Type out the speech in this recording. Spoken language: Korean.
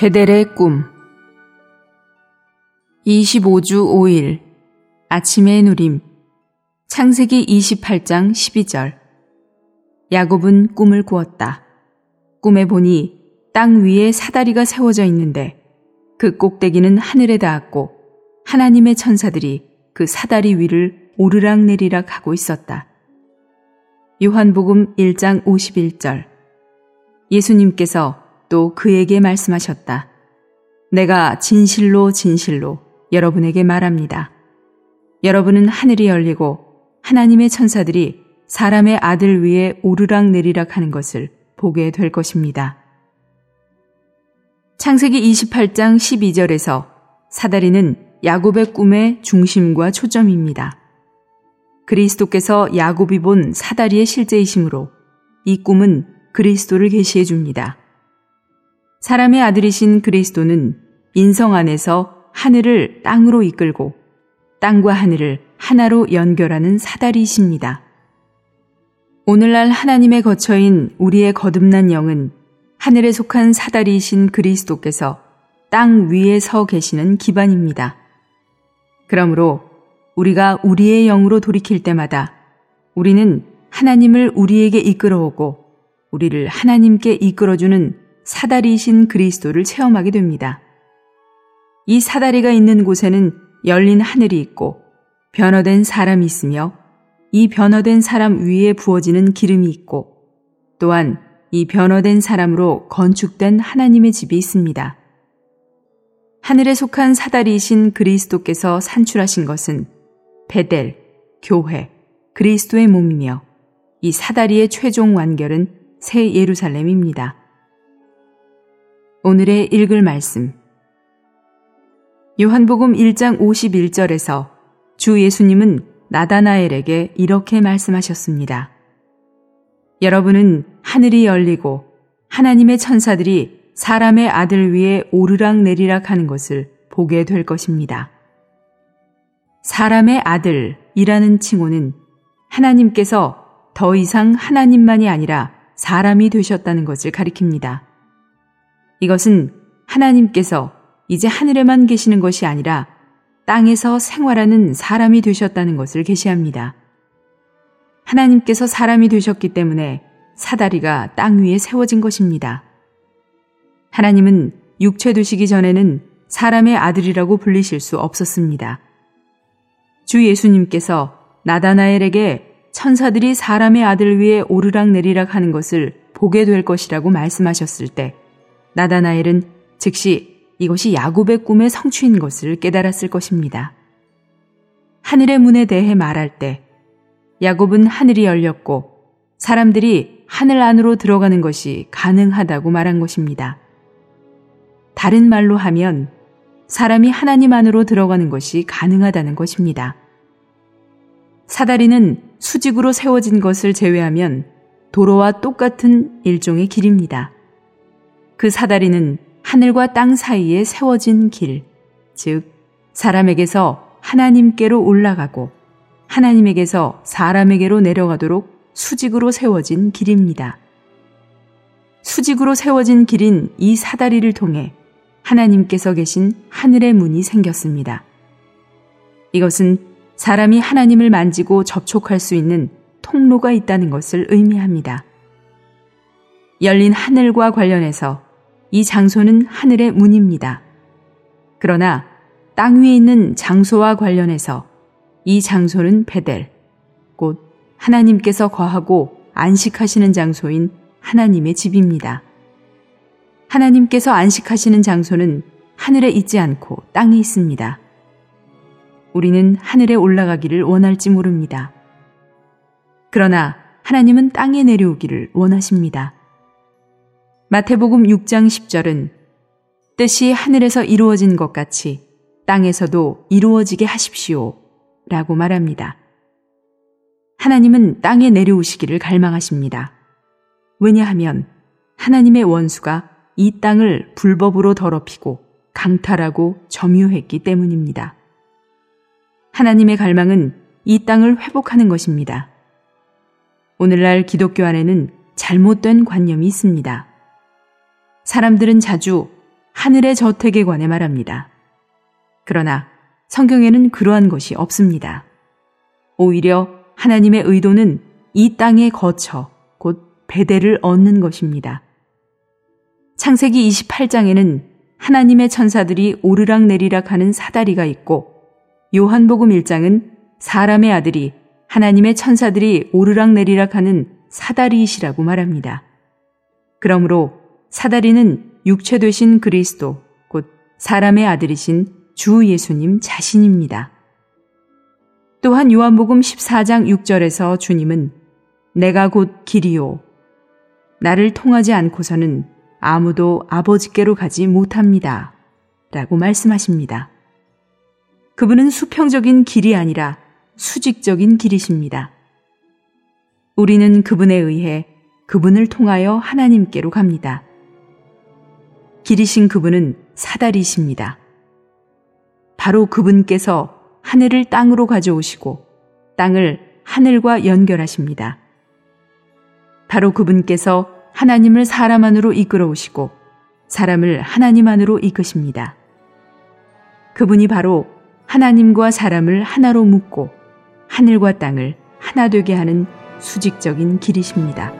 베델의 꿈 25주 5일 아침의 누림 창세기 28장 12절 야곱은 꿈을 꾸었다. 꿈에 보니 땅 위에 사다리가 세워져 있는데 그 꼭대기는 하늘에 닿았고 하나님의 천사들이 그 사다리 위를 오르락내리락 하고 있었다. 요한복음 1장 51절 예수님께서 또 그에게 말씀하셨다. 내가 진실로 진실로 여러분에게 말합니다. 여러분은 하늘이 열리고 하나님의 천사들이 사람의 아들 위에 오르락 내리락 하는 것을 보게 될 것입니다. 창세기 28장 12절에서 사다리는 야곱의 꿈의 중심과 초점입니다. 그리스도께서 야곱이 본 사다리의 실제이심으로 이 꿈은 그리스도를 계시해 줍니다. 사람의 아들이신 그리스도는 인성 안에서 하늘을 땅으로 이끌고 땅과 하늘을 하나로 연결하는 사다리이십니다. 오늘날 하나님의 거처인 우리의 거듭난 영은 하늘에 속한 사다리이신 그리스도께서 땅 위에 서 계시는 기반입니다. 그러므로 우리가 우리의 영으로 돌이킬 때마다 우리는 하나님을 우리에게 이끌어오고 우리를 하나님께 이끌어주는 사다리이신 그리스도를 체험하게 됩니다. 이 사다리가 있는 곳에는 열린 하늘이 있고 변화된 사람이 있으며 이 변화된 사람 위에 부어지는 기름이 있고 또한 이 변화된 사람으로 건축된 하나님의 집이 있습니다. 하늘에 속한 사다리이신 그리스도께서 산출하신 것은 베델, 교회, 그리스도의 몸이며 이 사다리의 최종 완결은 새 예루살렘입니다. 오늘의 읽을 말씀. 요한복음 1장 51절에서 주 예수님은 나다나엘에게 이렇게 말씀하셨습니다. 여러분은 하늘이 열리고 하나님의 천사들이 사람의 아들 위에 오르락 내리락 하는 것을 보게 될 것입니다. 사람의 아들이라는 칭호는 하나님께서 더 이상 하나님만이 아니라 사람이 되셨다는 것을 가리킵니다. 이것은 하나님께서 이제 하늘에만 계시는 것이 아니라 땅에서 생활하는 사람이 되셨다는 것을 계시합니다. 하나님께서 사람이 되셨기 때문에 사다리가 땅 위에 세워진 것입니다. 하나님은 육체 되시기 전에는 사람의 아들이라고 불리실 수 없었습니다. 주 예수님께서 나다나엘에게 천사들이 사람의 아들 위에 오르락 내리락 하는 것을 보게 될 것이라고 말씀하셨을 때 나다나엘은 즉시 이것이 야곱의 꿈의 성취인 것을 깨달았을 것입니다. 하늘의 문에 대해 말할 때 야곱은 하늘이 열렸고 사람들이 하늘 안으로 들어가는 것이 가능하다고 말한 것입니다. 다른 말로 하면 사람이 하나님 안으로 들어가는 것이 가능하다는 것입니다. 사다리는 수직으로 세워진 것을 제외하면 도로와 똑같은 일종의 길입니다. 그 사다리는 하늘과 땅 사이에 세워진 길, 즉, 사람에게서 하나님께로 올라가고 하나님에게서 사람에게로 내려가도록 수직으로 세워진 길입니다. 수직으로 세워진 길인 이 사다리를 통해 하나님께서 계신 하늘의 문이 생겼습니다. 이것은 사람이 하나님을 만지고 접촉할 수 있는 통로가 있다는 것을 의미합니다. 열린 하늘과 관련해서 이 장소는 하늘의 문입니다. 그러나 땅 위에 있는 장소와 관련해서 이 장소는 베델, 곧 하나님께서 거하고 안식하시는 장소인 하나님의 집입니다. 하나님께서 안식하시는 장소는 하늘에 있지 않고 땅에 있습니다. 우리는 하늘에 올라가기를 원할지 모릅니다. 그러나 하나님은 땅에 내려오기를 원하십니다. 마태복음 6장 10절은 뜻이 하늘에서 이루어진 것 같이 땅에서도 이루어지게 하십시오. 라고 말합니다. 하나님은 땅에 내려오시기를 갈망하십니다. 왜냐하면 하나님의 원수가 이 땅을 불법으로 더럽히고 강탈하고 점유했기 때문입니다. 하나님의 갈망은 이 땅을 회복하는 것입니다. 오늘날 기독교 안에는 잘못된 관념이 있습니다. 사람들은 자주 하늘의 저택에 관해 말합니다. 그러나 성경에는 그러한 것이 없습니다. 오히려 하나님의 의도는 이 땅에 거쳐 곧 배대를 얻는 것입니다. 창세기 28장에는 하나님의 천사들이 오르락 내리락 하는 사다리가 있고 요한복음 1장은 사람의 아들이 하나님의 천사들이 오르락 내리락 하는 사다리이시라고 말합니다. 그러므로 사다리는 육체 되신 그리스도, 곧 사람의 아들이신 주 예수님 자신입니다. 또한 요한복음 14장 6절에서 주님은 내가 곧 길이요. 나를 통하지 않고서는 아무도 아버지께로 가지 못합니다. 라고 말씀하십니다. 그분은 수평적인 길이 아니라 수직적인 길이십니다. 우리는 그분에 의해 그분을 통하여 하나님께로 갑니다. 길이신 그분은 사다리십니다. 바로 그분께서 하늘을 땅으로 가져오시고 땅을 하늘과 연결하십니다. 바로 그분께서 하나님을 사람 안으로 이끌어 오시고 사람을 하나님 안으로 이끄십니다. 그분이 바로 하나님과 사람을 하나로 묶고 하늘과 땅을 하나 되게 하는 수직적인 길이십니다.